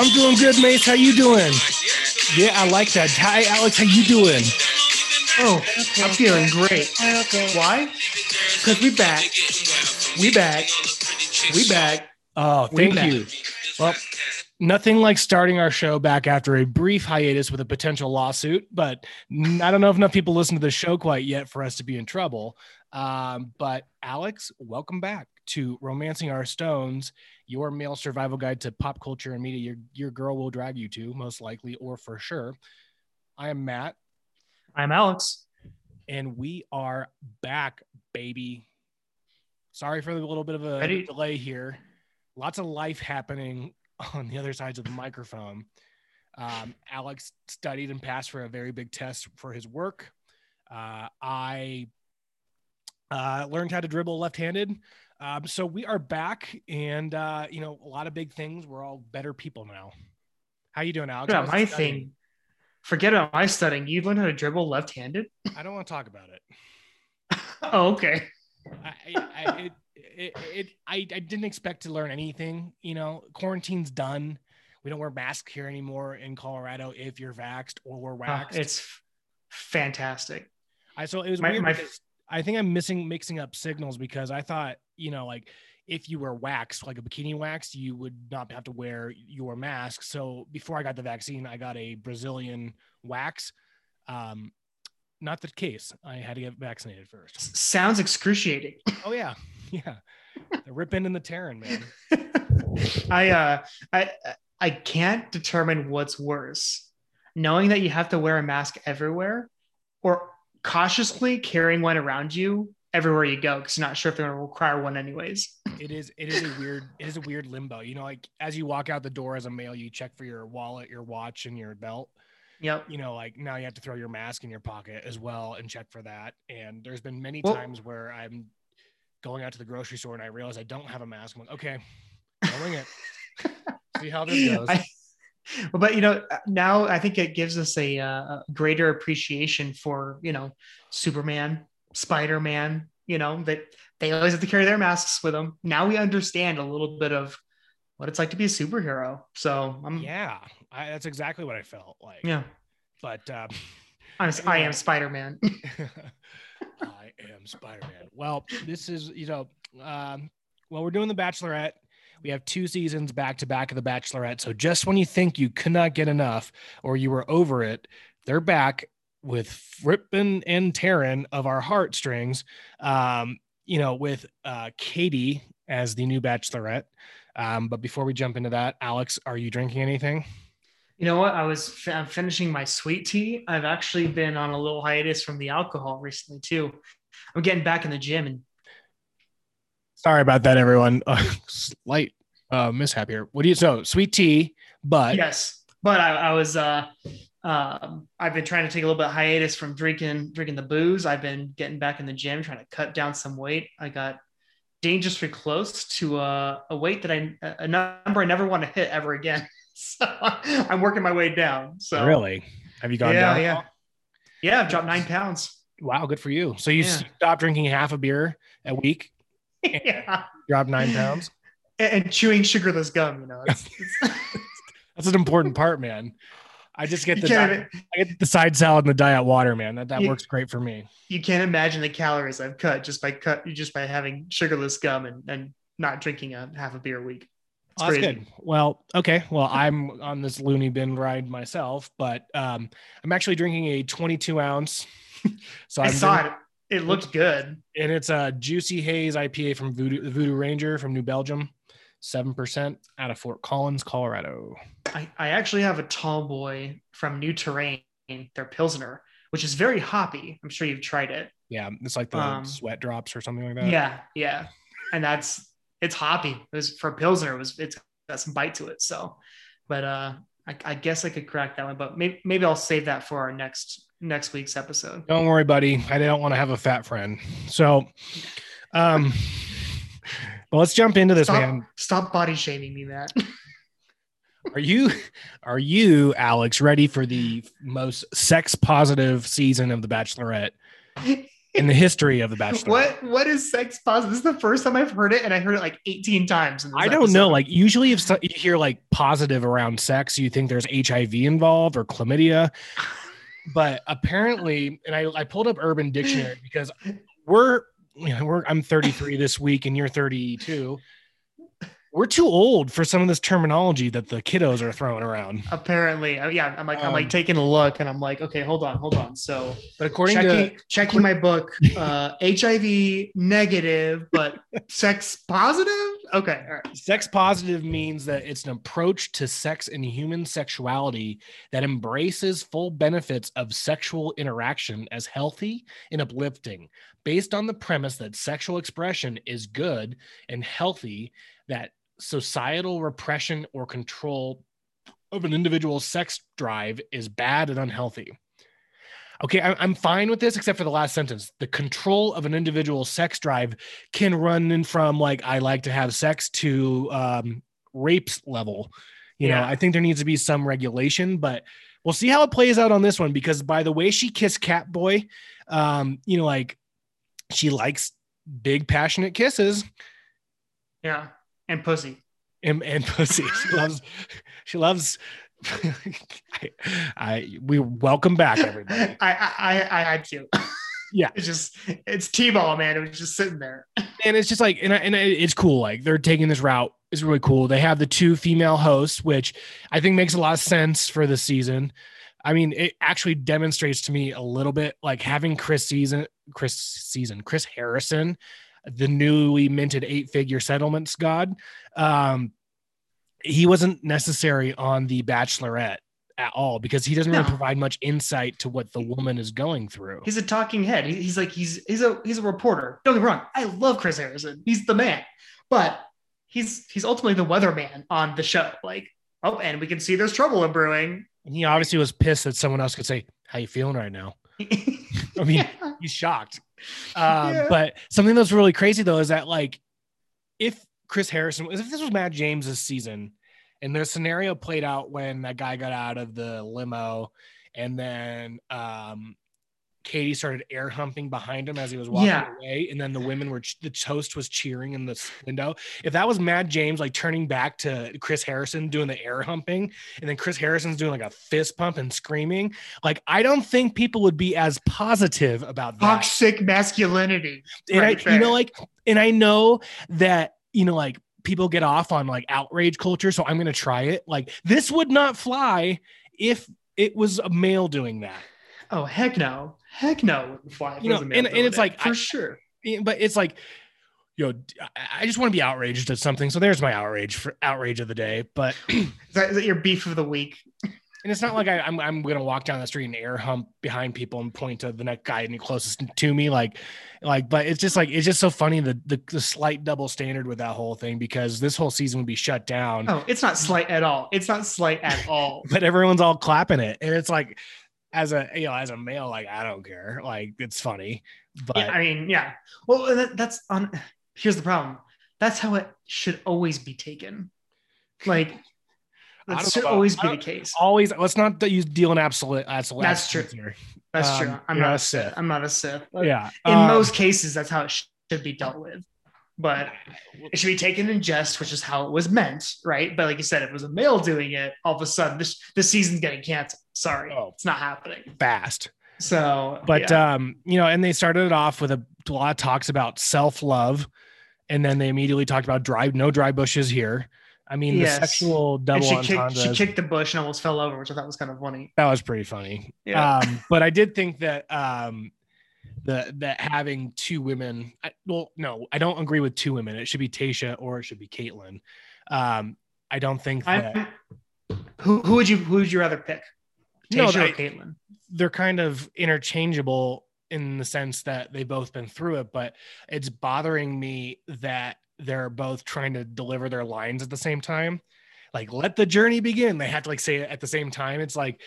I'm doing good, Mace. How you doing? Yeah, I like that. Hi, Alex. How you doing? Oh, I'm feeling great. Why? Because we back. We back. We back. Oh, thank back. you. Well, nothing like starting our show back after a brief hiatus with a potential lawsuit, but I don't know if enough people listen to the show quite yet for us to be in trouble. Um, but Alex, welcome back to Romancing Our Stones, your male survival guide to pop culture and media. Your your girl will drag you to, most likely or for sure. I am Matt, I'm Alex. and we are back, baby. Sorry for the little bit of a Ready? delay here. Lots of life happening on the other sides of the microphone. Um, Alex studied and passed for a very big test for his work. Uh, I uh, learned how to dribble left-handed. Um, so we are back, and uh, you know, a lot of big things. We're all better people now. How you doing, Alex? How's my studying? thing. Forget about my studying. You learned how to dribble left-handed. I don't want to talk about it. Oh, okay. I, I, it, it, it, I, I didn't expect to learn anything. You know, quarantine's done. We don't wear masks here anymore in Colorado if you're vaxxed or we're Oh, waxed. it's fantastic. I so it was my- weird my- because I think I'm missing mixing up signals because I thought you know like if you were waxed like a bikini wax you would not have to wear your mask. So before I got the vaccine, I got a Brazilian wax. Um, not the case. I had to get vaccinated first. Sounds excruciating. Oh yeah, yeah. The ripping and the tearing, man. I uh I I can't determine what's worse. Knowing that you have to wear a mask everywhere or cautiously carrying one around you everywhere you go because you're not sure if they're going to require one anyways. it is it is a weird it is a weird limbo you know like as you walk out the door as a male you check for your wallet your watch and your belt. Yep. you know like now you have to throw your mask in your pocket as well and check for that. And there's been many Well- times where i'm going out to the grocery store and i realize i don't have a mask. I'm like okay i'll ring it see how this goes. I- but you know now I think it gives us a, uh, a greater appreciation for you know Superman, Spider Man. You know that they always have to carry their masks with them. Now we understand a little bit of what it's like to be a superhero. So I'm yeah, I, that's exactly what i felt like yeah. but uh, I'm, I am Spider Man. I am Spider Man. Well, this is, you know, um, well, we're doing The Bachelorette. We have two seasons back to back of The Bachelorette. So just when you think you could not get enough or you were over it, they're back with Frippen and Taryn of our heartstrings, um, you know, with uh, Katie as the new Bachelorette. Um, but before we jump into that, Alex, are you drinking anything? you know what? I was fi- I'm finishing my sweet tea. I've actually been on a little hiatus from the alcohol recently too. I'm getting back in the gym and Sorry about that, everyone. Uh, slight uh, mishap here. What do you so sweet tea? But yes but i, I was uh um i've been trying to take a little bit of hiatus from drinking drinking the booze i've been getting back in the gym trying to cut down some weight i got dangerously close to a, a weight that i a number i never want to hit ever again so i'm working my way down so really, have you gone Yeah, down? yeah. yeah i've dropped nine pounds Wow, good for you. So you Yeah. stopped drinking half a beer a week, yeah dropped nine pounds. and, and chewing sugarless gum you know it's, it's, That's an important part, man. I just get the diet, I get the side salad and the diet water, man. That that You- works great for me. you can't imagine the calories I've cut just by cut just by having sugarless gum and, and not drinking a half a beer a week. Oh, that's good. Well, okay. Well, I'm on this loony bin ride myself, but um, I'm actually drinking a 22 ounce. so I I'm saw drink- it. It looks good. and it's a juicy haze IPA from Voodoo, Voodoo Ranger from New Belgium, seven percent out of Fort Collins, Colorado. I, I actually have a tall boy from New Terrain, their Pilsner, which is very hoppy. I'm sure you've tried it. Yeah, it's like the Um, sweat drops or something like that. Yeah, yeah. And that's it's hoppy. It was for Pilsner, it was it's got some bite to it. So but uh I, I guess I could crack that one, but maybe maybe I'll save that for our next next week's episode. Don't worry, buddy. I don't want to have a fat friend. So, um, well, let's jump into this, Stop, man. stop body shaming me, Matt. Are you, are you, Alex, ready for the most sex positive season of The Bachelorette? in the history of the Bachelor. What what is sex positive? This is the first time I've heard it, and I heard it like 18 times. in this I don't episode. know. Like usually, if you hear like positive around sex, you think there's HIV involved or chlamydia. But apparently, and I, I pulled up Urban Dictionary because we're you know, we're I'm 33 this week and you're 32. We're too old for some of this terminology that the kiddos are throwing around. apparently, uh, yeah. I'm like I'm Um, like taking a look, and I'm like, okay, hold on, hold on. So But according checking to checking my book, uh, HIV negative, but sex positive. Okay, all right. Sex positive means that it's an approach to sex and human sexuality that embraces full benefits of sexual interaction as healthy and uplifting, based on the premise that sexual expression is good and healthy, that societal repression or control of an individual's sex drive is bad and unhealthy. Okay, I- I'm fine with this except for the last sentence. The control of an individual sex drive can run in from like I like to have sex to um, rapes level. You know, I think there needs to be some regulation, but we'll see how it plays out on this one because by the way she kissed Catboy, um, you know, like she likes big passionate kisses Yeah, and pussy. and, and pussy. She loves, she loves. I, I we welcome back everybody. I, I I I had to. Yeah. it's just it's t-ball, man. It was just sitting there. and it's just like and, I, and it's cool like they're taking this route is really cool they have the two female hosts which i think makes a lot of sense for the season i mean it actually demonstrates to me a little bit like having chris season chris season chris harrison the newly minted eight figure settlements god um he wasn't necessary on the bachelorette at all because he doesn't really provide much insight to what the woman is going through He's a talking head. He's like he's he's a he's a reporter. Don't get me wrong. I love Chris Harrison. He's the man. But he's he's ultimately the weatherman on the show. Like, oh, and we can see there's trouble in brewing. and he obviously was pissed that someone else could say how you feeling right now I mean, Yeah. he's shocked. Um, Yeah. But something that's really crazy though is that like, if Chris Harrison, if this was Matt James's season, and the scenario played out when that guy got out of the limo, and then um, Katie started air humping behind him as he was walking Yeah. away, and then the women were the toast was cheering in the window. If that was Matt James like turning back to Chris Harrison doing the air humping, and then Chris Harrison's doing like a fist pump and screaming, like I don't think people would be as positive about that. Toxic masculinity. and right I, you know, like, and I know that you know, like people get off on like outrage culture, so I'm gonna try it. Like this would not fly if it was a male doing that. Oh heck no. Heck no. wouldn't fly if You it was know, a male and- and it's it, like, for I- sure. But it's like, yo, I- I just want to be outraged at something. So there's my outrage for outrage of the day. But Is that, is that your beef of the week? And it's not like I, I'm I'm gonna walk down the street and air hump behind people and point to the next guy any closest to me, like, like. But it's just like it's just so funny the, the the slight double standard with that whole thing because this whole season would be shut down, Oh, it's not slight at all. It's not slight at all. but everyone's all clapping it, and it's like, as a you know as a male, like I don't care, like it's funny, but yeah, I mean, yeah. Well, that, that's on. Here's the problem. That's how it should always be taken. Like that should know about- always be the case. always let's not use deal in absolute absolute. That's true. here. That's um, true. I'm not not a a Sith. Sith. I'm not a Sith. But Yeah, In um, most cases, that's how it should be dealt with. But it should be taken in jest, which is how it was meant, right? But like you said, if it was a male doing it, all of a sudden this this season's getting canceled. Sorry, Oh. it's not happening. fast. So, but yeah. um you know and they started it off with a, a lot of talks about self-love and then they immediately talked about dry no dry bushes here i mean Yes. the sexual And double she kicked, she kicked the bush and almost fell over, which I thought was kind of funny. that was pretty funny Yeah. um but i did think that um the that having two women I, well no i don't agree with two women it should be tayshia or it should be kaitlyn um i don't think that I'm, who who would you who would you rather pick? No, Tayshia they- or Kaitlyn? they're kind of interchangeable in the sense that they've both been through it, but it's bothering me that they're both trying to deliver their lines at the same time. Like, let the journey begin. They have to like say it at the same time. It's like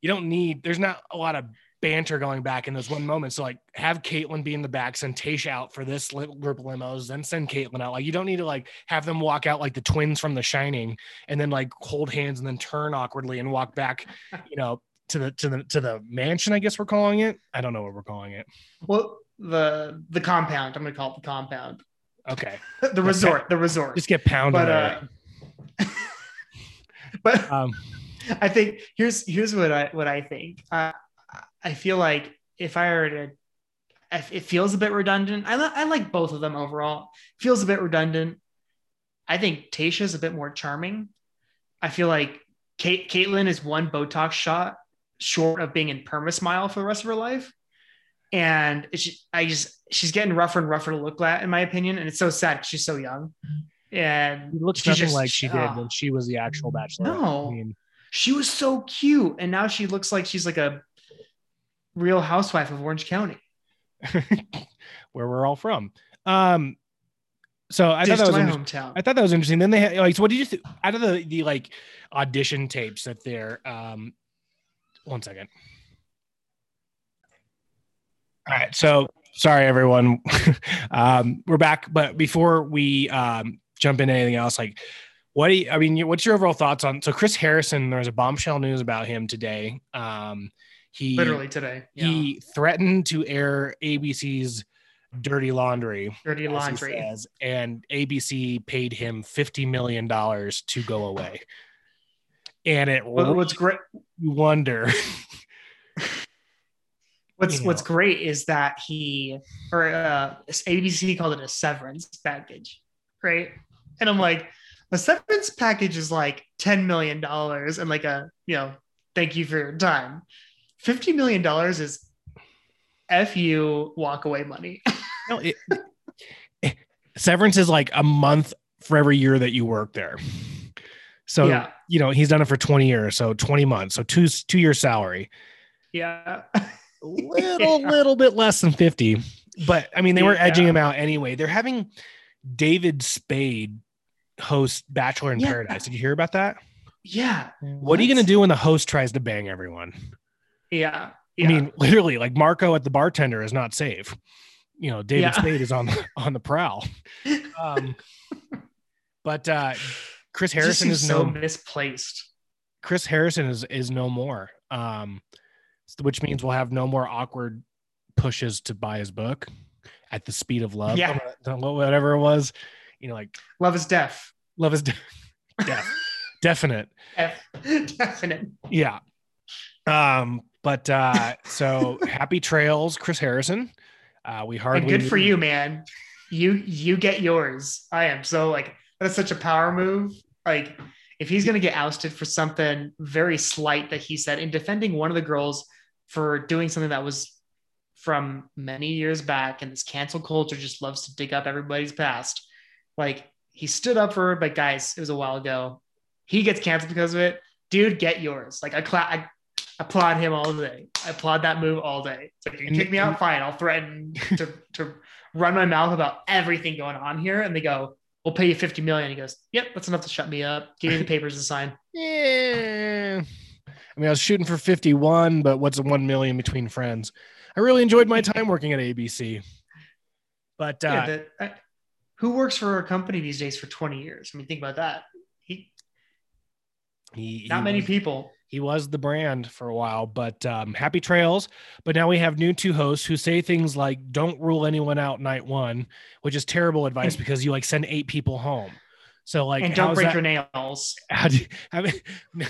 you don't need. There's not a lot of banter going back in those one moment. So like, have Kaitlyn be in the back, send Tayshia out for this group of limos, then send Kaitlyn out. Like, you don't need to like have them walk out like the twins from The Shining, and then like hold hands and then turn awkwardly and walk back. You know, to the to the to the mansion. I guess we're calling it. I don't know what we're calling it. Well, the the compound. I'm gonna call it the compound. Okay, the resort. The resort. just get pounded. but uh, but um, I think here's here's what I what I think. Uh, I feel like if I were to, if it feels a bit redundant. I I like both of them overall. Feels a bit redundant. I think Tayshia is a bit more charming. I feel like Kate Kaitlyn is one Botox shot short of being in perma smile for the rest of her life, and it's, I just she's getting rougher and rougher to look at, in my opinion, and it's so sad she's so young. And it looks nothing just- like she did ah. when she was the actual bachelor. No. I mean, she was so cute and now she looks like she's like a real housewife of orange county where we're all from. Um, so I Just thought that was hometown I thought that was interesting. Then they had like, so what did you think out of the the like audition tapes that they're um one second. All right, so sorry everyone. um we're back, but before we um jump into anything else, like what do you, I mean, what's your overall thoughts on so Chris Harrison? There was a bombshell news about him today. Um he literally today yeah. he threatened to air ABC's Dirty Laundry dirty laundry says, and ABC paid him fifty million dollars to go away. And it really what's great you wonder. what's you what's great is that he or uh abc called it a severance package right? And i'm like a severance package is like 10 million dollars and like a you know thank you for your time. 50 million dollars is f you walk away money. No, it, it- severance is like a month for every year that you work there. So yeah. you know he's done it for twenty years, so twenty months, so two two year salary. yeah little little bit less than 50 but i mean they were edging Yeah. him out anyway. They're having david spade host bachelor in Yeah. paradise. Did you hear about that? Yeah. What, are you going to do when the host tries to bang everyone? Yeah. Yeah i mean literally like marco at the bartender is not safe. You know david Yeah. spade is on the on the prowl. Um but uh chris harrison is so no misplaced. Chris harrison is is no more. Um which means we'll have no more awkward pushes to buy his book at the speed of love. Yeah. whatever it was. You know like love is deaf love is de- death. Definite. F- definite. Yeah. Um but uh so happy trails chris harrison. Uh we hardly and good for you man. You you get yours. I am so like that's such a power move. Like if he's going to get ousted for something very slight that he said in defending one of the girls for doing something that was from many years back and this cancel culture just loves to dig up everybody's past. Like he stood up for her but guys it was a while ago. He gets canceled because of it. Dude get yours. Like i, cla- I applaud him all day. I applaud that move all day. It's like you kick me out fine. I'll threaten to, to run my mouth about everything going on here. And they go we'll pay you 50 million. He goes yep that's enough to shut me up. Give me the papers to sign. Yeah i mean i was shooting for 51 but what's a 1 million between friends? I really enjoyed my time working at abc but uh yeah, that, I, who works for a company these days for 20 years? I mean think about that. He, he, not he many was- people. he was the brand for a while but um, happy trails. But now we have new two hosts who say things like don't rule anyone out night one which is terrible advice because you like send eight people home so like and don't break that- your nails. How do I mean,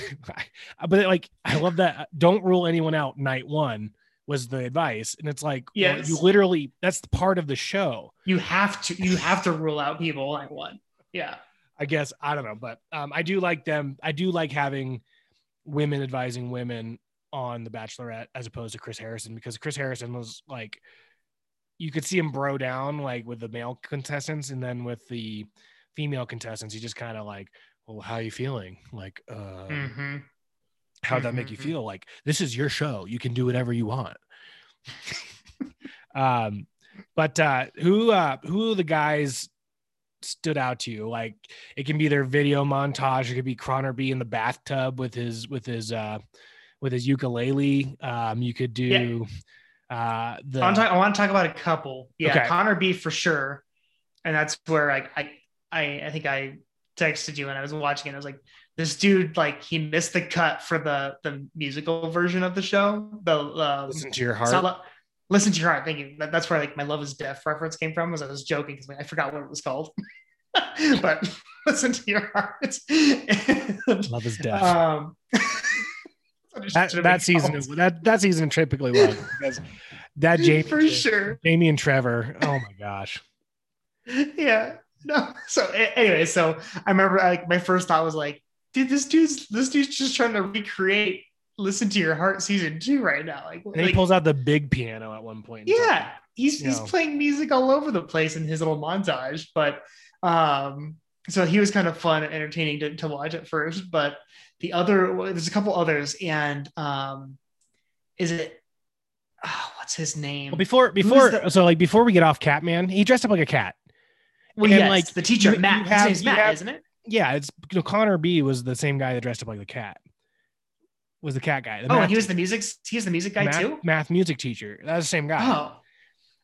but like I love that don't rule anyone out night one was the advice. And it's like well, you literally that's the part of the show. You have to you have to rule out people like one. Yeah. I guess I don't know, but um, I do like them. I do like having women advising women on The Bachelorette as opposed to Chris Harrison because Chris Harrison was like, you could see him bro down like with the male contestants, and then with the female contestants, you just kind of like, well, how are you feeling? Like, uh, hmm how'd that make you Mhm. feel? Like, this is your show. You can do whatever you want. um, but uh, who uh, who the guys stood out to you? Like, it can be their video montage. It could be Connor B in the bathtub with his with his uh, with his ukulele. Um, you could do uh, the I, want to talk, I want to talk about a couple yeah Okay. connor b for sure and that's where I, I i i think i texted you and i was watching it i was like this dude like he missed the cut for the the musical version of the show. The um, Listen to your it's not heart. Lo- Listen to your heart. Thank you. That, that's where like my love is deaf reference came from. Was I was joking because I forgot what it was called. but listen to your heart. Love is death. um, that that season is that that season typically was because that Jamie for sure. Jamie and Trevor. Oh my gosh. yeah no so anyway so i remember like my first thought was like dude this dude's this dude's just trying to recreate listen to your heart season two right now like, And he like, pulls out the big piano at one point. yeah he's he's playing music all over the place in his little montage but um so he was kind of fun and entertaining to, to watch at first but the other there's a couple others and um is it oh, what's his name Well, before before so like before we get off Catman, he dressed up like a cat. Well, and, yes, like, the teacher you- matt you his name's Matt, have, isn't it Yeah, it's you know, Connor B was the same guy that dressed up like the cat. Was the cat guy? The oh and he was the music he was the music guy math, too math music teacher. That was the same guy. Oh,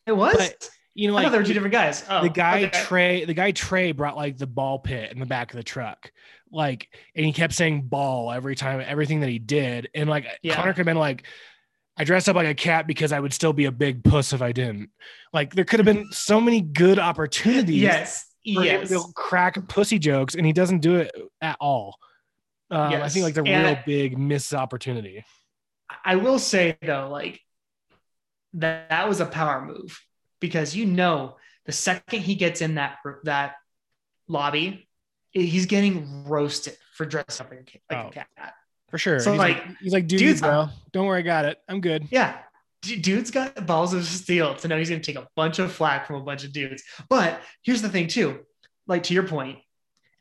it was. But, You know, like there were two different guys. Oh, the guy okay. Trey, the guy Trey brought like the ball pit in the back of the truck, like, and he kept saying ball every time, everything that he did, and like Yeah. Connor could have been like, I dressed up like a cat because I would still be a big puss if I didn't. Like, there could have been so many good opportunities yes, for him yes. to crack pussy jokes, and he doesn't do it at all. Um, I think like the And- real big miss opportunity. I will say though, like that that was a power move because you know the second he gets in that that lobby, he's getting roasted for dressing up like a, like Oh. a cat. For sure. So, he's like, he's like, dude, dude's- bro, don't worry, I got it. I'm good. Yeah. Dude's got balls of steel to know he's going to take a bunch of flack from a bunch of dudes. But here's the thing, too. Like to your point,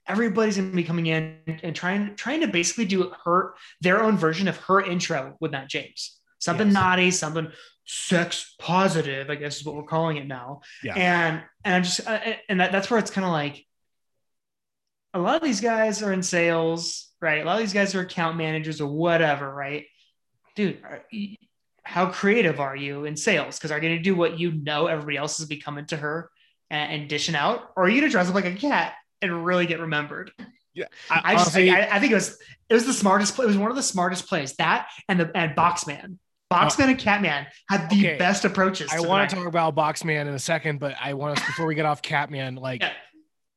everybody's going to be coming in and trying trying to basically do her their own version of her intro with Matt James. Something Yes. naughty, something sex positive, I guess is what we're calling it now. Yeah. And and I'm just uh, and that, that's where it's kind of like a lot of these guys are in sales, right? A lot of these guys are account managers or whatever, right? Dude, are, how creative are you in sales? Because are you going to do what you know everybody else is be coming to her and, and dishing out, or are you going to dress up like a cat and really get remembered? I, I just, honestly, I, I think it was it was the smartest play. It was one of the smartest plays. That and the and Boxman, Boxman and Catman had the Okay. best approaches. I want to talk about Boxman in a second, but I want us before we get off Catman, like Yeah.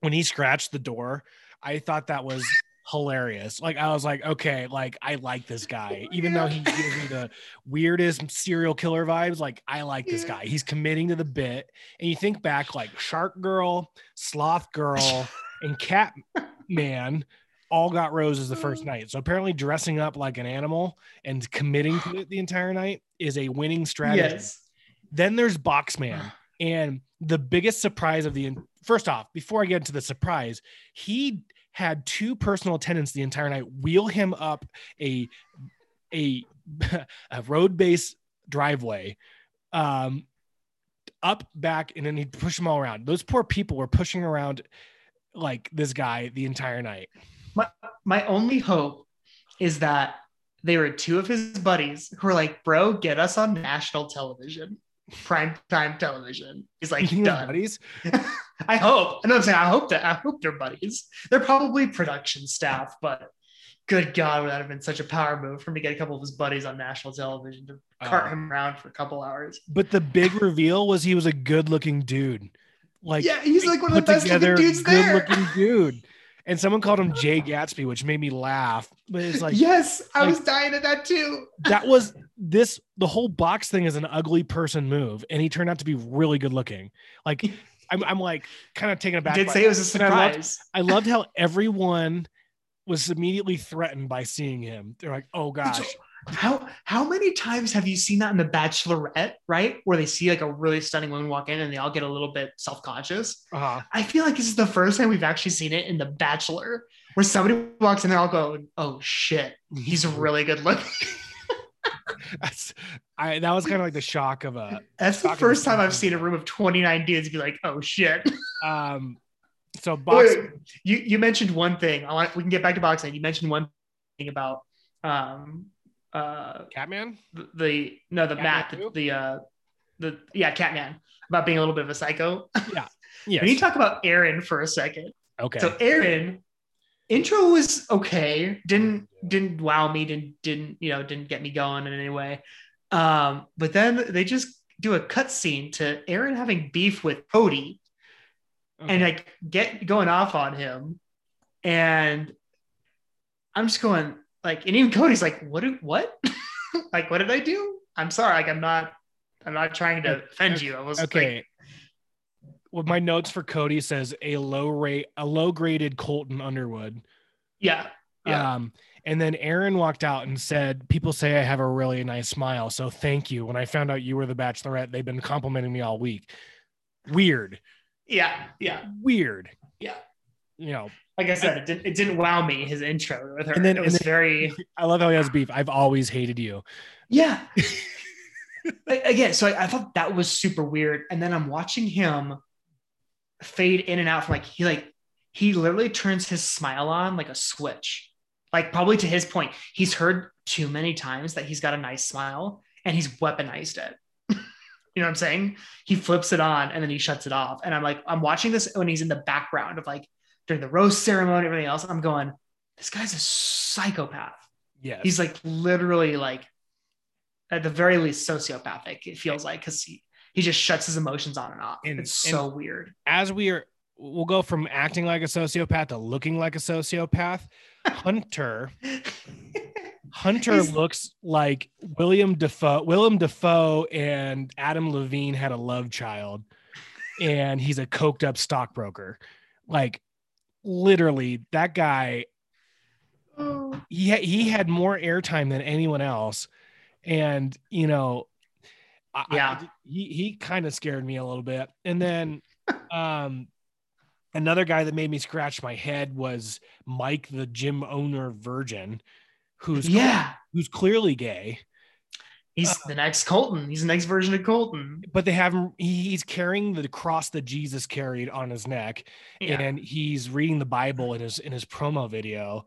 when he scratched the door, I thought that was hilarious. Like I was like, okay, like I like this guy, even though he gives me the weirdest serial killer vibes. Like I like this guy. He's committing to the bit. And you think back, like Shark Girl, Sloth Girl, and Cat Man all got roses the first night. So apparently, dressing up like an animal and committing to it the entire night is a winning strategy. Yes. Then there's Boxman. And the biggest surprise of the first off, before I get into the surprise, he had two personal attendants the entire night wheel him up a a, a road base driveway um up back and then he'd push them all around. Those poor people were pushing around like this guy the entire night. My my only hope is that they were two of his buddies who were like, "Bro, get us on national television, prime time television." He's like, buddies I hope. I know what I'm saying. I hope that I hope they're buddies. They're probably production staff, but good God, would that have been such a power move for him to get a couple of his buddies on national television to cart Uh, him around for a couple hours? but the big reveal was he was a good looking dude like yeah, he's like one of the put best together looking dudes there. good-looking dude. And someone called him Jay Gatsby, which made me laugh. But it's like yes, I like- was dying at that too. that was this. The whole box thing is an ugly person move, and he turned out to be really good looking. Like I'm, I'm like kind of taken I aback. did by say that. it was a And I loved- surprise. I loved how everyone was immediately threatened by seeing him. They're like, "Oh gosh, How how many times have you seen that in The Bachelorette, right? Where they see like a really stunning woman walk in and they all get a little bit self conscious. uh I feel like this is the first time we've actually seen it in The Bachelor, where somebody walks in, they're all going, "Oh shit, he's really good looking." That's, I that was kind of like the shock of a That's the first time I've seen a room of twenty nine dudes be like, "Oh shit." um. So box. Wait, you you mentioned one thing. I want we can get back to boxing. You mentioned one thing about um uh Catman. the, the no the Catman Matt the, the uh the yeah Catman about being a little bit of a psycho. Yeah. Yeah. Can you talk about Aaron for a second. Okay. So Aaron intro was okay. Didn't didn't wow me. Didn't didn't you know didn't get me going in any way. Um, but then they just do a cut scene to Aaron having beef with Cody, Okay. and like get going off on him, and I'm just going like, and even Cody's like, what? Do, what? like, what did I do? I'm sorry. Like, I'm not. I'm not trying to offend you. I was okay. like, well, my notes for Cody says a low rate, a low graded Colton Underwood. yeah, yeah. Um, and then Aaron walked out and said, People say I have a really nice smile. So thank you. When I found out you were the bachelorette, they've been complimenting me all week. Weird. yeah, yeah. Weird. Yeah. You know, Like I said, it didn't, it didn't wow me. His intro with her, And then- it was then- very, I love how he has beef. I've always hated you. yeah. Again, so I, I thought that was super weird, and then I'm watching him fade in and out from like he like he literally turns his smile on like a switch. Like probably to his point, he's heard too many times that he's got a nice smile, and he's weaponized it. you know what I'm saying? He flips it on and then he shuts it off, and I'm like, I'm watching this when he's in the background of like during the roast ceremony, everything else. I'm going, this guy's a psychopath. Yeah. He's like literally like at the very least sociopathic. It feels like because he he just shuts his emotions on and off. And- it's so weird. as we are we'll go from acting like a sociopath to looking like a sociopath. Hunter Hunter He's- looks like William Dafoe. William Dafoe and Adam Levine had a love child, and he's a coked up stockbroker. Like literally, that guy. Oh. He he had more airtime than anyone else, and you know, I, I- Yeah. he he kind of scared me a little bit. And then, um, another guy that made me scratch my head was Mike, the gym owner virgin, who's yeah, who's clearly gay, he's Uh, the next Colton. He's the next version of Colton. but they have him. he- He's carrying the cross that Jesus carried on his neck, Yeah, and he's reading the Bible in his in his promo video,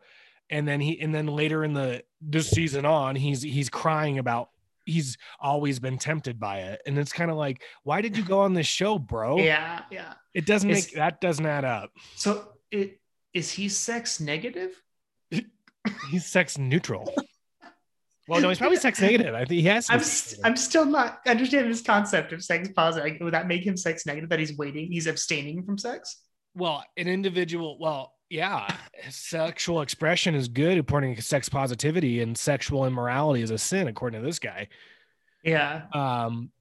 and then he and then later in the this season on, he's he's crying about he's always been tempted by it, and it's kind of like, why did you go on this show, bro? yeah, yeah. It doesn't It's- make that doesn't add up. So it is he sex negative? He's sex neutral. Well, no, he's probably sex negative. I think he has. I'm st- I'm still not understanding this concept of sex positive. Like, would that make him sex negative? That he's waiting, he's abstaining from sex? Well, an individual, well, yeah, sexual expression is good according to sex positivity, and sexual immorality is a sin according to this guy. Yeah, Um,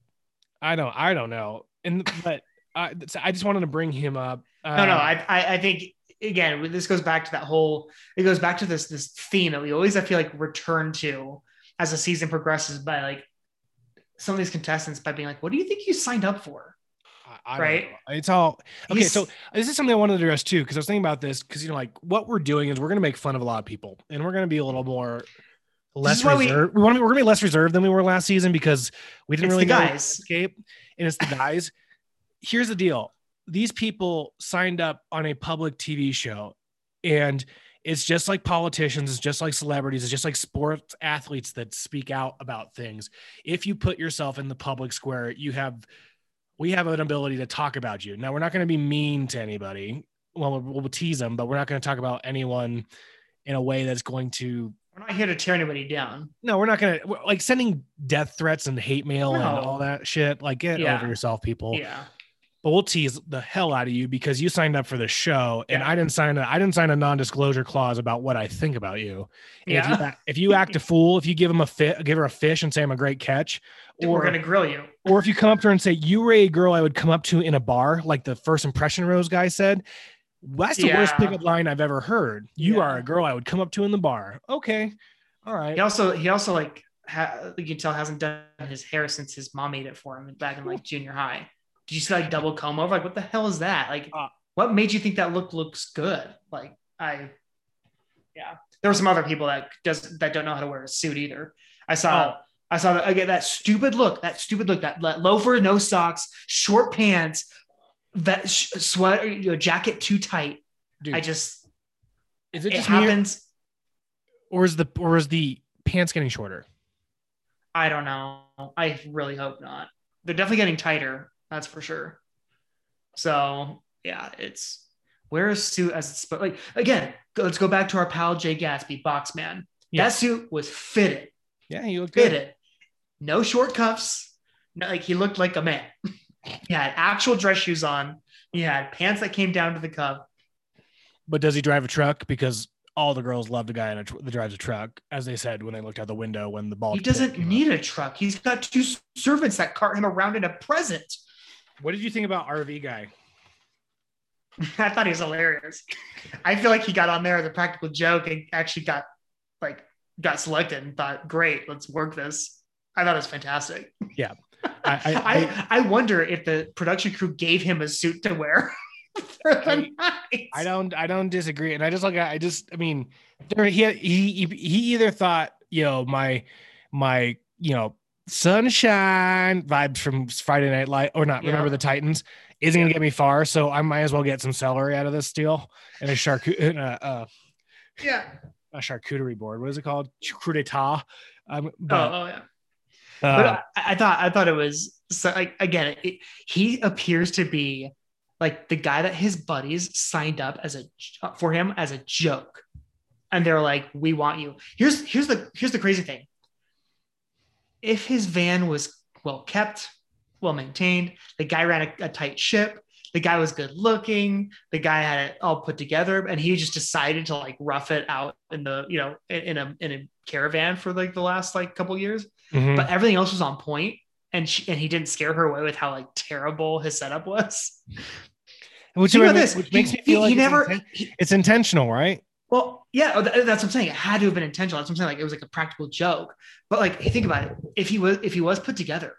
I don't, I don't know, and but I, I just wanted to bring him up. no, no. Um, I, I, I think again, this goes back to that whole. It goes back to this this theme that we always, I feel like, return to as the season progresses by like some of these contestants by being like, "What do you think you signed up for?" I- right? It's all okay. He's- So this is something I wanted to address too, because I was thinking about this, because you know, like what we're doing is we're going to make fun of a lot of people, and we're going to be a little more less why we- reserved. We, want to. We're going to be less reserved than we were last season because we didn't really guys. landscape, and it's the guys. Here's the deal: these people signed up on a public TV show, and it's just like politicians, it's just like celebrities, it's just like sports athletes that speak out about things. If you put yourself in the public square, you have we have an ability to talk about you. Now we're not going to be mean to anybody. Well, we'll, we'll tease them, but we're not going to talk about anyone in a way that's going to. We're not here to tear anybody down. No, we're not going to like sending death threats and hate mail and all that shit. Like, get Yeah. over yourself, people. Yeah, But we'll tease the hell out of you because you signed up for the show, and Yeah. I didn't sign a I didn't sign a non-disclosure clause about what I think about you. And if you Yeah. act, if you act a fool, if you give him a fit, give her a fish and say I'm a great catch, we're gonna grill you. or if you come up to her and say you were a girl I would come up to in a bar, like the first impression rose guy said, that's the worst pickup line I've ever heard. You Yeah. are a girl I would come up to in the bar. Okay, all right. He also he also like ha- you can tell hasn't done his hair since his mom made it for him back in like junior high. Did you see like double comb over? Like what the hell is that? Like Uh, what made you think that look looks good? Like I yeah. There were some other people that does that don't know how to wear a suit either. I saw Oh. I saw that again that stupid look, that stupid look, that, that loafer, no socks, short pants, that sh- sweater, you know, jacket too tight. Dude, I just is it it just me, or- or is the or is the pants getting shorter? I don't know. I really hope not. They're definitely getting tighter. That's for sure. So yeah, it's wear a suit as it's like again. Let's go back to our pal Jay Gatsby, box man. Yeah. That suit was fitted, Yeah, you look good. fitted. No short cuffs. No, like he looked like a man. he had actual dress shoes on. He had pants that came down to the cuff. But does he drive a truck? Because all the girls love the guy in a tr- that drives a truck, as they said when they looked out the window when the ball. He doesn't need a truck. He's got two servants that cart him around in a present. What did you think about RV guy? I thought he was hilarious. I feel like he got on there as a practical joke and actually got like got selected and thought, great, let's work this. I thought it was fantastic. Yeah. I, I, I, I wonder if the production crew gave him a suit to wear I- I don't I don't disagree, and I just like I just I mean there he he he either thought you know my my you know sunshine vibes from Friday Night Light or not Yeah. remember the Titans isn't gonna get me far, so I might as well get some celery out of this deal and a charcut and a, a, Yeah. a charcuterie board. What is it called? Coup d'etat. Um, Oh, oh yeah. uh, but I, I thought I thought it was so like again it, he appears to be like the guy that his buddies signed up as a for him as a joke and they're like we want you here's here's the here's the crazy thing if his van was well kept well maintained the guy ran a, a tight ship the guy was good looking the guy had it all put together and he just decided to like rough it out in the you know in, a in a caravan for like the last like couple years mhm. but everything else was on point and she, and he didn't scare her away with how like terrible his setup was. which, about makes- this. which He- makes me he, feel like he it's never. inten- he- it's intentional, right? Well, yeah, oh, that's what I'm saying. It had to have been intentional. That's what I'm saying. Like it was like a practical joke. But like, think about it. If he was if he was put together,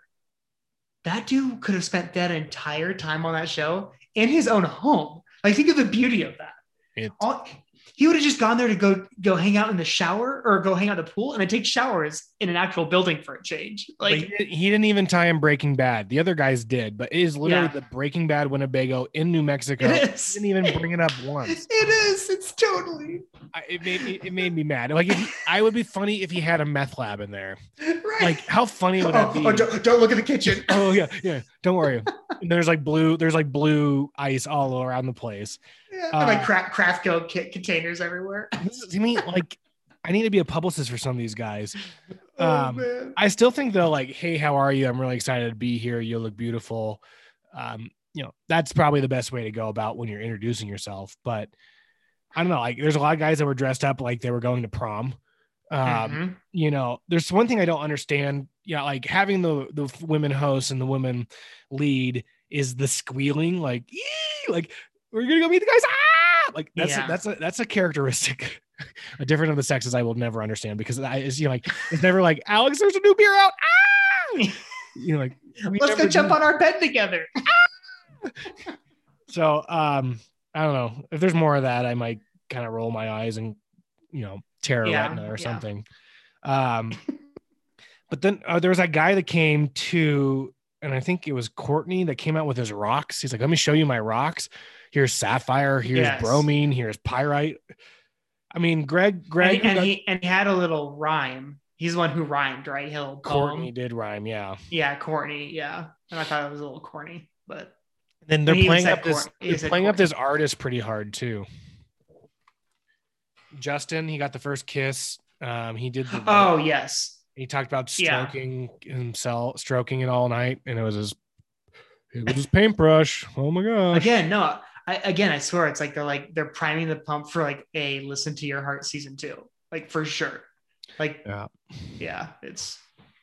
that dude could have spent that entire time on that show in his own home. Like, think of the beauty of that. It, All, he would have just gone there to go go hang out in the shower or go hang out at the pool and then take showers in an actual building for a change. Like he, didn't- even tie in Breaking Bad. The other guys did, but it is literally Yeah. the Breaking Bad Winnebago in New Mexico. it He didn't even bring it up once. It is. It's totally I, it made me it made me mad. Like he, I would be funny if he had a meth lab in there. right. Like how funny would that oh, oh be? oh, don't, don't look at the kitchen. Oh yeah, yeah. Don't worry. And there's like blue. There's like blue ice all around the place. Yeah, and like Uh, craft craft go kit containers everywhere. To me, like I need to be a publicist for some of these guys. oh Um, man. I still think though, like, hey, how are you? I'm really excited to be here. You look beautiful. Um, you know, that's probably the best way to go about when you're introducing yourself. But I don't know, like there's a lot of guys that were dressed up like they were going to prom. Um, Mhm. you know, there's one thing I don't understand. You know, like having the the women host and the women lead is the squealing, like, like we're gonna go meet the guys. Ah! Like that's Yeah. a, that's a that's a characteristic, a different of the sexes I will never understand because I is you know like it's never like Alex, there's a new beer out. Ah! You know, like Let's go jump on our bed together. So um, I don't know if there's more of that, I might kind of roll my eyes and you know tear a Yeah, retina or yeah. something. Um, but then uh, there was that guy that came to, and I think it was Courtney that came out with his rocks. He's like, "Let me show you my rocks. Here's sapphire. Here's Yes. bromine. Here's pyrite." I mean, Greg, Greg, and, and got- he and he had a little rhyme. He's the one who rhymed, right? He had a little poem. Courtney did rhyme, yeah. Yeah, Courtney. Yeah, and I thought it was a little corny, but Then they're He playing said up this, Court- they're said playing up this artist pretty hard too. Justin, he got the first kiss. Um, he did. The, oh yes, he talked about Yeah. stroking himself, stroking it all night, and it was his. It was his paintbrush. Oh my gosh! again, no. I, again, I swear, it's like they're like they're priming the pump for like a listen to your heart season two, like for sure. Like Yeah. yeah, it's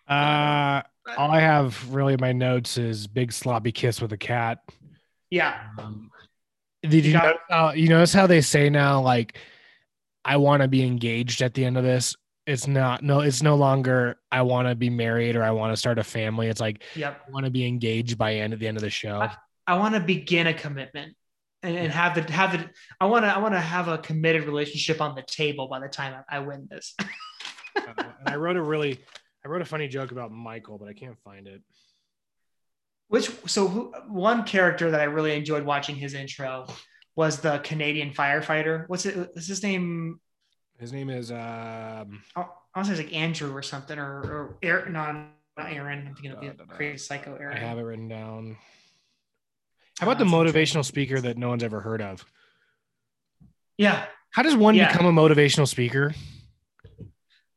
Uh, all I have really in my notes is big sloppy kiss with a cat. yeah, Um, did you got- notice how, you notice how they say now like I want to be engaged at the end of this? It's not no, it's no longer I want to be married or I want to start a family. It's like yep. I want to be engaged by end at the end of the show. I- I want to begin a commitment and, and have the have it. I want to I want to have a committed relationship on the table by the time I, I win this. Uh, and I wrote a really I wrote a funny joke about Michael, but I can't find it. Which so who, one character that I really enjoyed watching his intro was the Canadian firefighter. What's it? What's his name? His name is um I I want to say it's like Andrew or something or or Aaron. No, not Aaron. I'm thinking of the crazy psycho Aaron. I have it written down. How Uh, about the motivational speaker that no one's ever heard of? Yeah. How does one Yeah. become a motivational speaker?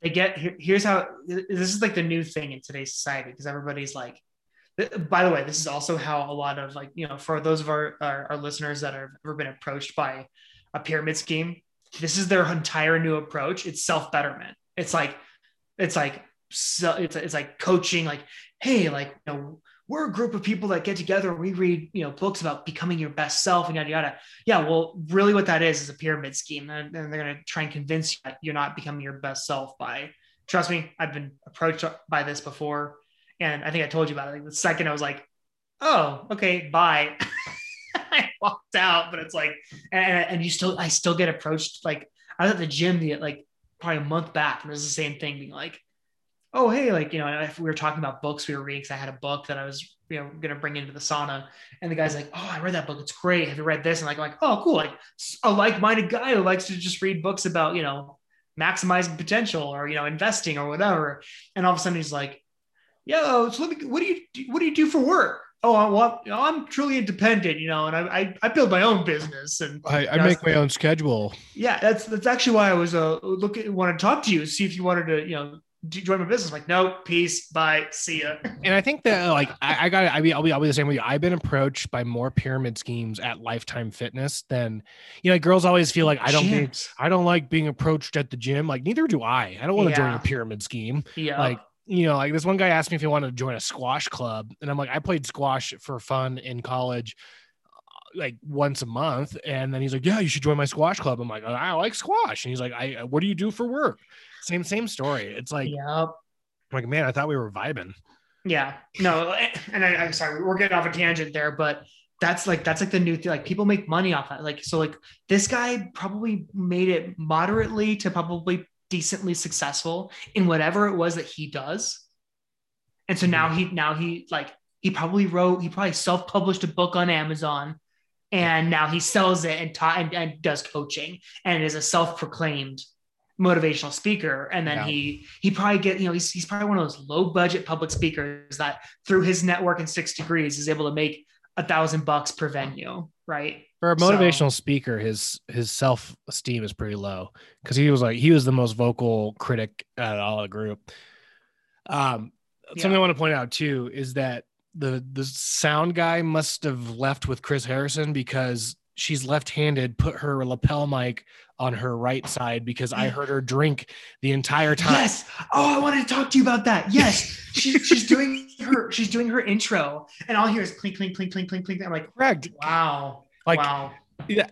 they get here, here's how this is like the new thing in today's society because everybody's like by the way this is also how a lot of like you know for those of our, our, our listeners that have ever been approached by a pyramid scheme this is their entire new approach. It's self-betterment. It's like it's like so it's, it's like coaching like hey like you know we're a group of people that get together. And we read you know books about becoming your best self and yada yada. Yeah well really what that is is a pyramid scheme. And, and they're going to try and convince you that you're not becoming your best self by trust me i've been approached by this before and i think i told you about it like the second i was like oh okay bye. I walked out but it's like and, and you still i still get approached like i was at the gym the like probably a month back and it was the same thing being like oh hey like you know if we were talking about books we were reading because i had a book that i was you know going to bring into the sauna. And the guy's like oh i read that book. It's great. Have you read this? And like like oh cool. Like a like-minded guy who likes to just read books about you know maximizing potential or you know investing or whatever. And all of a sudden he's like yo so let me what do you do, what do you do for work oh I, well, you know, i'm truly independent you know and I, I i build my own business and I, I make my own schedule. yeah, that's that's actually why I was uh looking want to talk to you, see if you wanted to, you know, do- join my business. Like, no, peace, bye, see ya. And I think that like I, I got I mean I'll be I'll be the same with you. I've been approached by more pyramid schemes at Lifetime Fitness than you know. Like girls always feel like I don't Gyms. I don't like being approached at the gym. Like neither do I. I don't want to join a pyramid scheme. Yeah, Like you know, like this one guy asked me if he wanted to join a squash club, and I'm like, I played squash for fun in college, uh, like once a month, and then he's like, Yeah, you should join my squash club. I'm like, I like squash, and he's like, I what do you do for work? Same same story. It's like, yeah, I'm like man, I thought we were vibing. yeah. No, and I, I'm sorry, we're getting off a tangent there, but that's like that's like the new thing. Like people make money off that. Like so, like this guy probably made it moderately to probably decently successful in whatever it was that he does. And so now mm-hmm. he now he like he probably wrote he probably self published a book on Amazon, and now he sells it and ta- and, and does coaching and is a self proclaimed motivational speaker. And then Yeah. he he probably get you know he's he's probably one of those low budget public speakers that through his network in six degrees is able to make a thousand bucks per venue, right? For a So- motivational speaker, his his self esteem is pretty low because he was like he was the most vocal critic at all the group. Um, something I want to point out too is that the the sound guy must have left with Chris Harrison because she's left-handed. Put her lapel mic on her right side because I heard her drink the entire time. Yes. Oh, I wanted to talk to you about that. Yes. she's she's doing her she's doing her intro, and all I hear is clink, clink, clink, clink, clink, clink. I'm like, Correct. wow. Like wow.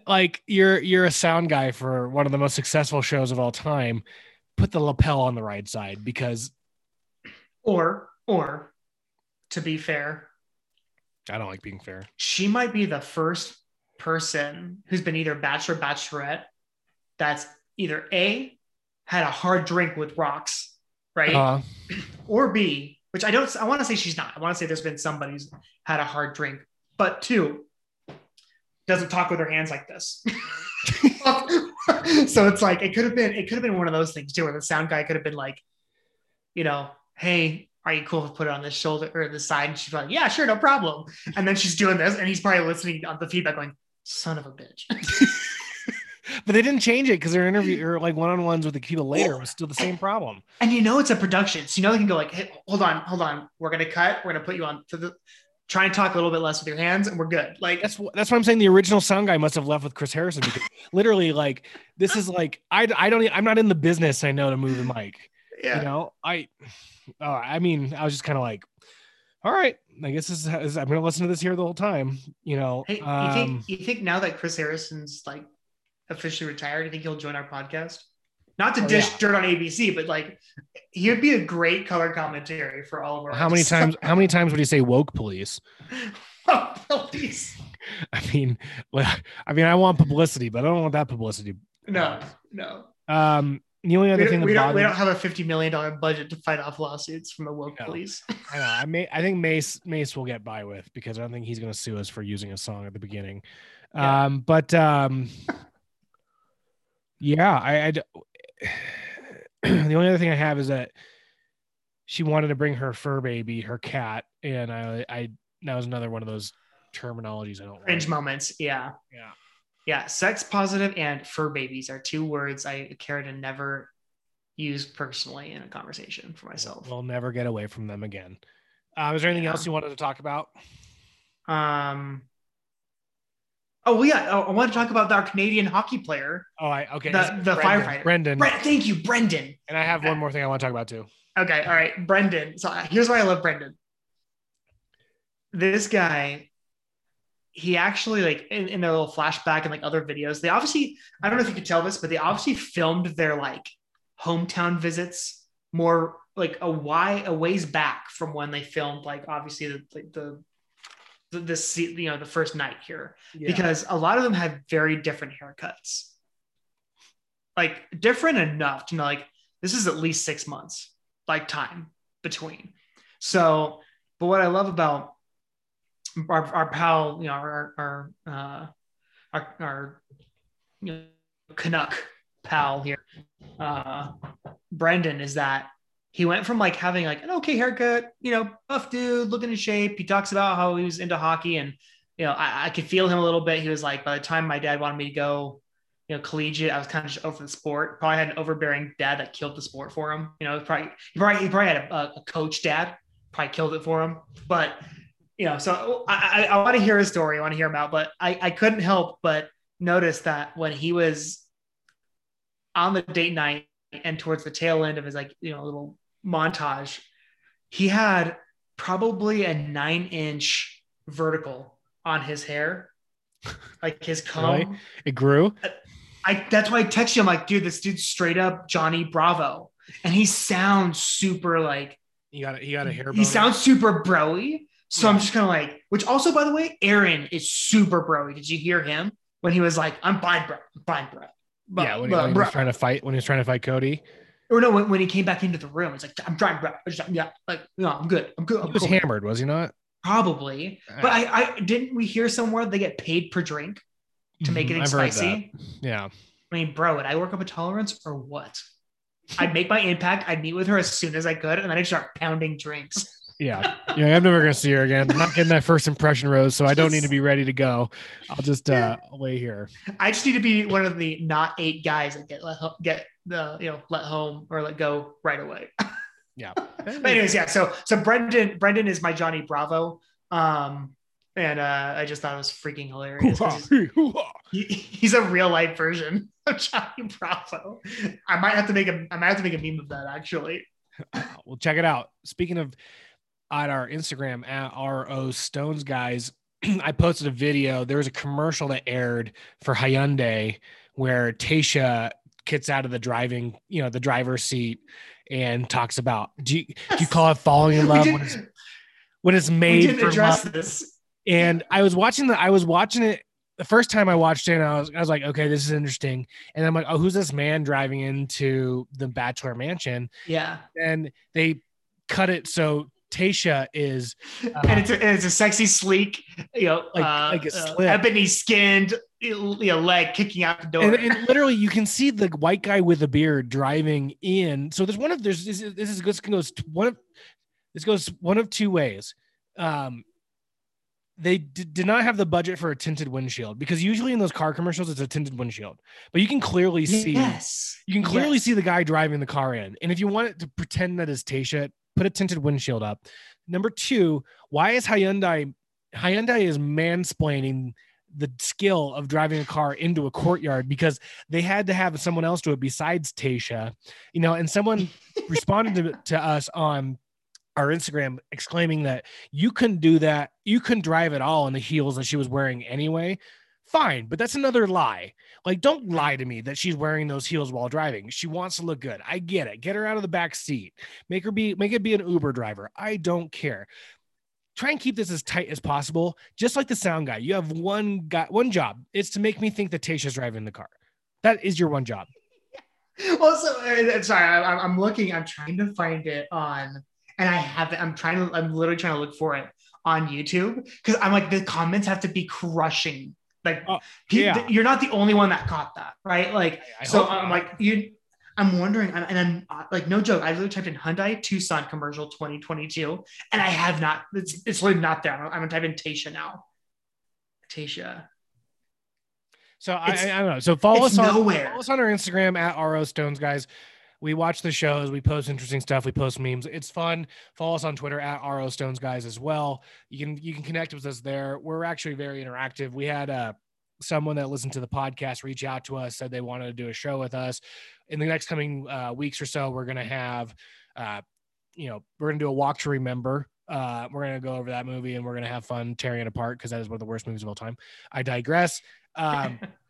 Like you're you're a sound guy for one of the most successful shows of all time. Put the lapel on the right side because Or or to be fair, I don't like being fair. she might be the first person who's been either bachelor or bachelorette that's either A had a hard drink with rocks, right? Uh, or B, which I don't I want to say she's not. I want to say there's been somebody who's had a hard drink, but two doesn't talk with her hands like this. so it's like it could have been it could have been one of those things too, where the sound guy could have been like, you know, hey, are you cool if I put it on this shoulder or the side? And she's like, yeah, sure, no problem. And then she's doing this, and he's probably listening on the feedback, going, son of a bitch. but they didn't change it because their interview mm. or like one on ones with the people later was still the same problem. and you know it's a production, so you know they can go like, hey, hold on, hold on, we're gonna cut, we're gonna put you on to the try and talk a little bit less with your hands, and we're good. Like That's that's why I'm saying the original sound guy must have left with Chris Harrison because literally like this is like I I don't i'm not in the business I know to move the mic. yeah, You know I oh I mean I was just kind of like all right I guess this is, I'm gonna listen to this here the whole time. You know Hey, you um, think you think now that Chris Harrison's like officially retired, you think he'll join our podcast? Not to Oh, dish yeah. dirt on ABC, but like he would be a great color commentary for all of our. how many times how many times would he say woke police? oh, please. I mean, I mean, I want publicity, but I don't want that publicity. No, no. Um, the only We other don't, thing we, don't, we don't have a fifty million dollar budget to fight off lawsuits from the woke No. police. I, know, I may, I think Mace Mace will get by with because I don't think he's going to sue us for using a song at the beginning. Yeah. Um, but um, yeah, I, I the only other thing I have is that she wanted to bring her fur baby, her cat, and I, I that was another one of those terminologies I don't Cringe like. moments. Yeah. Yeah. yeah, sex positive and fur babies are two words I care to never use personally in a conversation for myself. We'll never get away from them again. Uh, is there anything Yeah. else you wanted to talk about? Um. Oh well, yeah. I, I want to talk about our Canadian hockey player, Oh, I okay. The- the Brendan. firefighter. Brendan. Bre- thank you, Brendan. And I have one more thing I want to talk about too. Okay, all right, Brendan. So uh, here's why I love Brendan. This guy, he actually like in, in their little flashback and like other videos. They obviously, I don't know if you could tell this, but they obviously filmed their like hometown visits more like a why a ways back from when they filmed like obviously the the the, the, the you know the first night here because a lot of them have very different haircuts. Like different enough to know like this is at least six months like time between. So, but what I love about our, our pal, you know, our our uh, our, our you know, Canuck pal here, uh, Brendan, is that he went from like having like an okay haircut, you know, buff dude, looking in shape. He talks about how he was into hockey, and you know, I, I could feel him a little bit. He was like, by the time my dad wanted me to go, you know, collegiate, I was kind of just over the sport. Probably had an overbearing dad that killed the sport for him. You know, probably he probably he probably had a, a coach dad, probably killed it for him. But you know, so I I, I want to hear his story. I want to hear him out, but I I couldn't help but notice that when he was on the date night and towards the tail end of his like you know little montage, he had probably a nine inch vertical on his hair, like his comb. Really? It grew. I that's why I text you. I'm like, dude, this dude's straight up Johnny Bravo, and he sounds super like He got a, he got a hair. he sounds super broy. So I'm just kind of like, which also, by the way, Aaron is super broy. Did you hear him when he was like, "I'm fine, bro, I'm fine, bro." But- yeah, when he, but, when he was trying to fight when he was trying to fight Cody. or no, when, when he came back into the room, it's like, "I'm trying, bro." Just- Yeah, like, no, I'm good. I'm good. He I'm was cool." hammered, was he not? Probably, but I, I didn't. We hear somewhere they get paid per drink to make it mm-hmm. heard spicy. Yeah. I mean, bro, would I work up a tolerance or what? I'd make my impact. I'd meet with her as soon as I could, and then I'd start pounding drinks. Yeah. Yeah. I'm never gonna see her again. I'm not getting that first impression rose, so I don't need to be ready to go. I'll just uh wait here. I just need to be one of the not eight guys that get let get the you know let home or let go right away. Yeah. But anyways, yeah. So so Brendan Brendan is my Johnny Bravo, um, and uh, I just thought it was freaking hilarious. he's- he, he's a real life version of Johnny Bravo. I might have to make a I might have to make a meme of that actually. well, check it out. Speaking of at our Instagram at RO Stones guys, I posted a video. There was a commercial that aired for Hyundai where Tayshia gets out of the driving, you know, the driver's seat and talks about do you, do you call it falling in love when it's when it's made for love? this. And I was watching the I was watching it the first time I watched it, and I was I was like, okay, this is interesting. And I'm like, oh, who's this man driving into the bachelor mansion? Yeah. And they cut it so Tayshia is uh, and it's a, it's a sexy, sleek, you know, Like- uh, like a uh, ebony skinned, you know, leg kicking out the door. and, and literally you can see the white guy with a beard driving in. So there's one of there's this is this is this goes one of this goes one of two ways. Um, they d- did not have the budget for a tinted windshield because usually in those car commercials it's a tinted windshield, but you can clearly see yes, you can clearly Yes. see the guy driving the car in. And if you want it to pretend that is Tayshia, put a tinted windshield up. Number two, why is Hyundai Hyundai is mansplaining the skill of driving a car into a courtyard because they had to have someone else do it besides Tayshia, you know, and someone responded to, to us on our Instagram exclaiming that you couldn't do that. You couldn't drive at all in the heels that she was wearing anyway. Fine, but that's another lie. Like, don't lie to me that she's wearing those heels while driving. She wants to look good. I get it. Get her out of the back seat. Make her be make it be an Uber driver. I don't care. Try and keep this as tight as possible. Just like the sound guy. You have one guy, one job. It's to make me think that Tayshia's driving the car. That is your one job. Also, uh, sorry, I, I'm- looking. I'm trying to find it on, and I have it. I'm trying to. I'm literally trying to look for it on YouTube because I'm like the comments have to be crushing. Like, Oh, pe- yeah. you're not the only one that caught that, right? Like, I so I'm like you. I'm wondering, and and I'm like, no joke. I literally typed in Hyundai Tucson commercial 2022, and I have not. It's it's literally not there. I'm, I'm gonna type in Tayshia now. Tayshia. So I, I, don't know. So follow us on nowhere. follow us on our Instagram at RO Stones guys. We watch the shows, we post interesting stuff, we post memes. It's fun. Follow us on Twitter at RO Stones guys as well. You can you can connect with us there. We're actually very interactive. We had uh someone that listened to the podcast reach out to us, said they wanted to do a show with us. In the next coming uh, weeks or so, we're gonna have uh, you know, we're gonna do a walk to remember. Uh, we're gonna go over that movie and we're gonna have fun tearing it apart because that is one of the worst movies of all time. I digress. Um,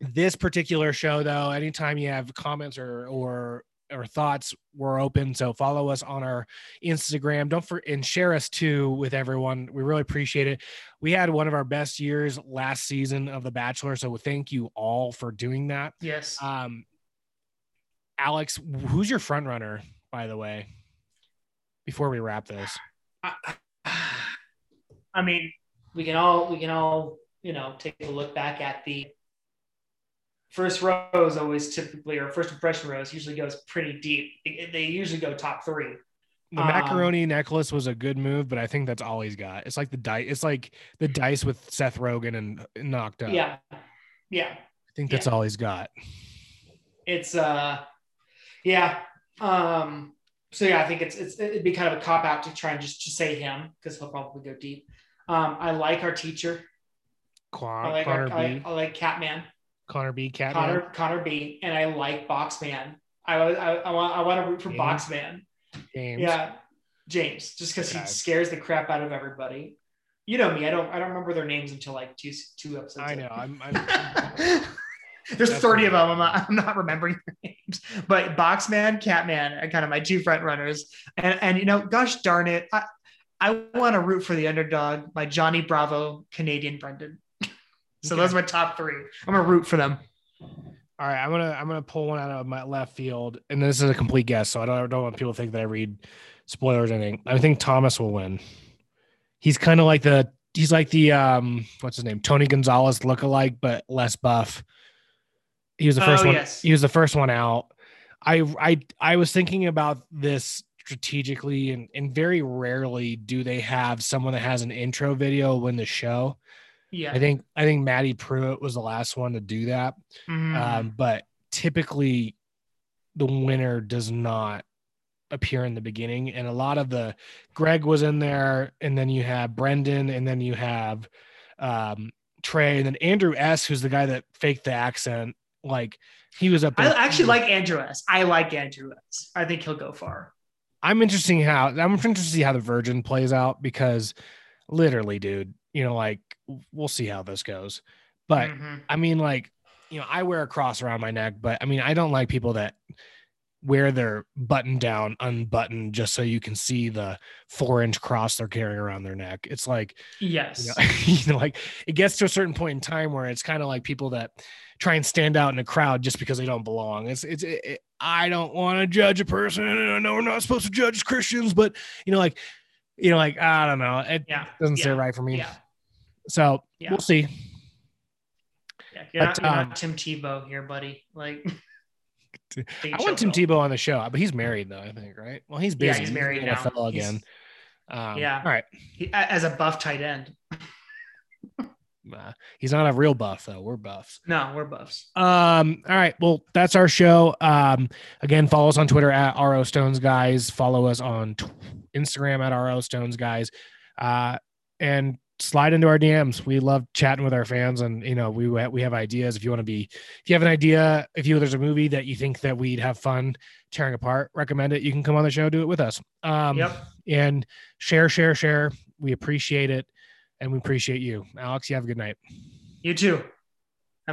this particular show, though, anytime you have comments or or or thoughts, we're open. So follow us on our Instagram. Don't for and share us too with everyone. We really appreciate it. We had one of our best years last season of The Bachelor, so thank you all for doing that. Yes. Um, Alex, who's your front runner, by the way? Before we wrap this, I, I mean, we can all we can all you know take a look back at the first rows always typically or first impression rows usually goes pretty deep they, usually go top three the Um, macaroni necklace was a good move, but I think that's all he's got. It's like the dice. It's like the dice with Seth Rogen and knocked up. yeah yeah I think that's all he's got. it's uh yeah um so yeah i think it's, it's it'd be kind of a cop out to try and just to say him because he'll probably go deep um i like our teacher i like Connor our, I. I like catman Connor B. Catman. connor connor b and i like boxman i was I, I want i want to root for James. boxman James. Yeah, James, just because he scares the crap out of everybody. You know me; I don't I don't remember their names until like two two episodes. I know. I'm. I'm There's That's 30 of them. I'm not, I'm not remembering their names, but Boxman, Catman are kind of my two front runners. And and you know, gosh darn it, I I want to root for the underdog, my Johnny Bravo, Canadian Brendan. So Okay. those are my top three. I'm gonna root for them. all right. I'm gonna. I'm gonna pull one out of my left field, and this is a complete guess, so I don't. I don't want people to think that I read spoilers or anything. I think Thomas will win. He's kind of like the. He's like the um. What's his name? Tony Gonzalez lookalike, but less buff. He was the first Oh, one. yes. He was the first one out. I I I was thinking about this strategically, and and very rarely do they have someone that has an intro video win the show. Yeah. I think I think Maddie Prewett was the last one to do that. Mhm. Um, but typically, the winner does not appear in the beginning, and a lot of the Greg was in there, and then you have Brendan, and then you have um, Trey, and then Andrew S, who's the guy that faked the accent. Like he was up. I actually like Andrew S. I like Andrew S. I think he'll go far. I'm interesting how I'm interested to see how the Virgin plays out because literally, dude, you know, like we'll see how this goes. But Mhm. I mean, like, you know, I wear a cross around my neck, but I mean, I don't like people that wear their button down unbuttoned just so you can see the four inch cross they're carrying around their neck. It's like, yes. you know, you know, like it gets to a certain point in time where it's kind of like people that try and stand out in a crowd just because they don't belong. It's, it's, it, it- I don't want to judge a person. I know we're not supposed to judge Christians, but you know, like, you know, like, I don't know. It Yeah. doesn't sit right for me. Yeah. So Yeah. we'll see. Yeah. You're, But, not, you're um, not Tim Tebow here, buddy. Like, I want Tim Tebow on the show, but he's married though. I think, right? Well, he's busy. Yeah, he's married now. NFL He's- again. Um, yeah. All right. He, as a buff tight end. Uh, he's not a real buff though. We're buffs. No, we're buffs. Um. All right. Well, that's our show. Um. Again, follow us on Twitter at RO Stones Guys. Follow us on t- Instagram at RO Stones Guys. Uh. And slide into our DMs. We love chatting with our fans, and you know we we have ideas. If you want to be, if you have an idea, if you there's a movie that you think that we'd have fun tearing apart, recommend it. You can come on the show, do it with us. Um. yep. And share, share, share. We appreciate it, and we appreciate you, Alex. You have a good night. You too.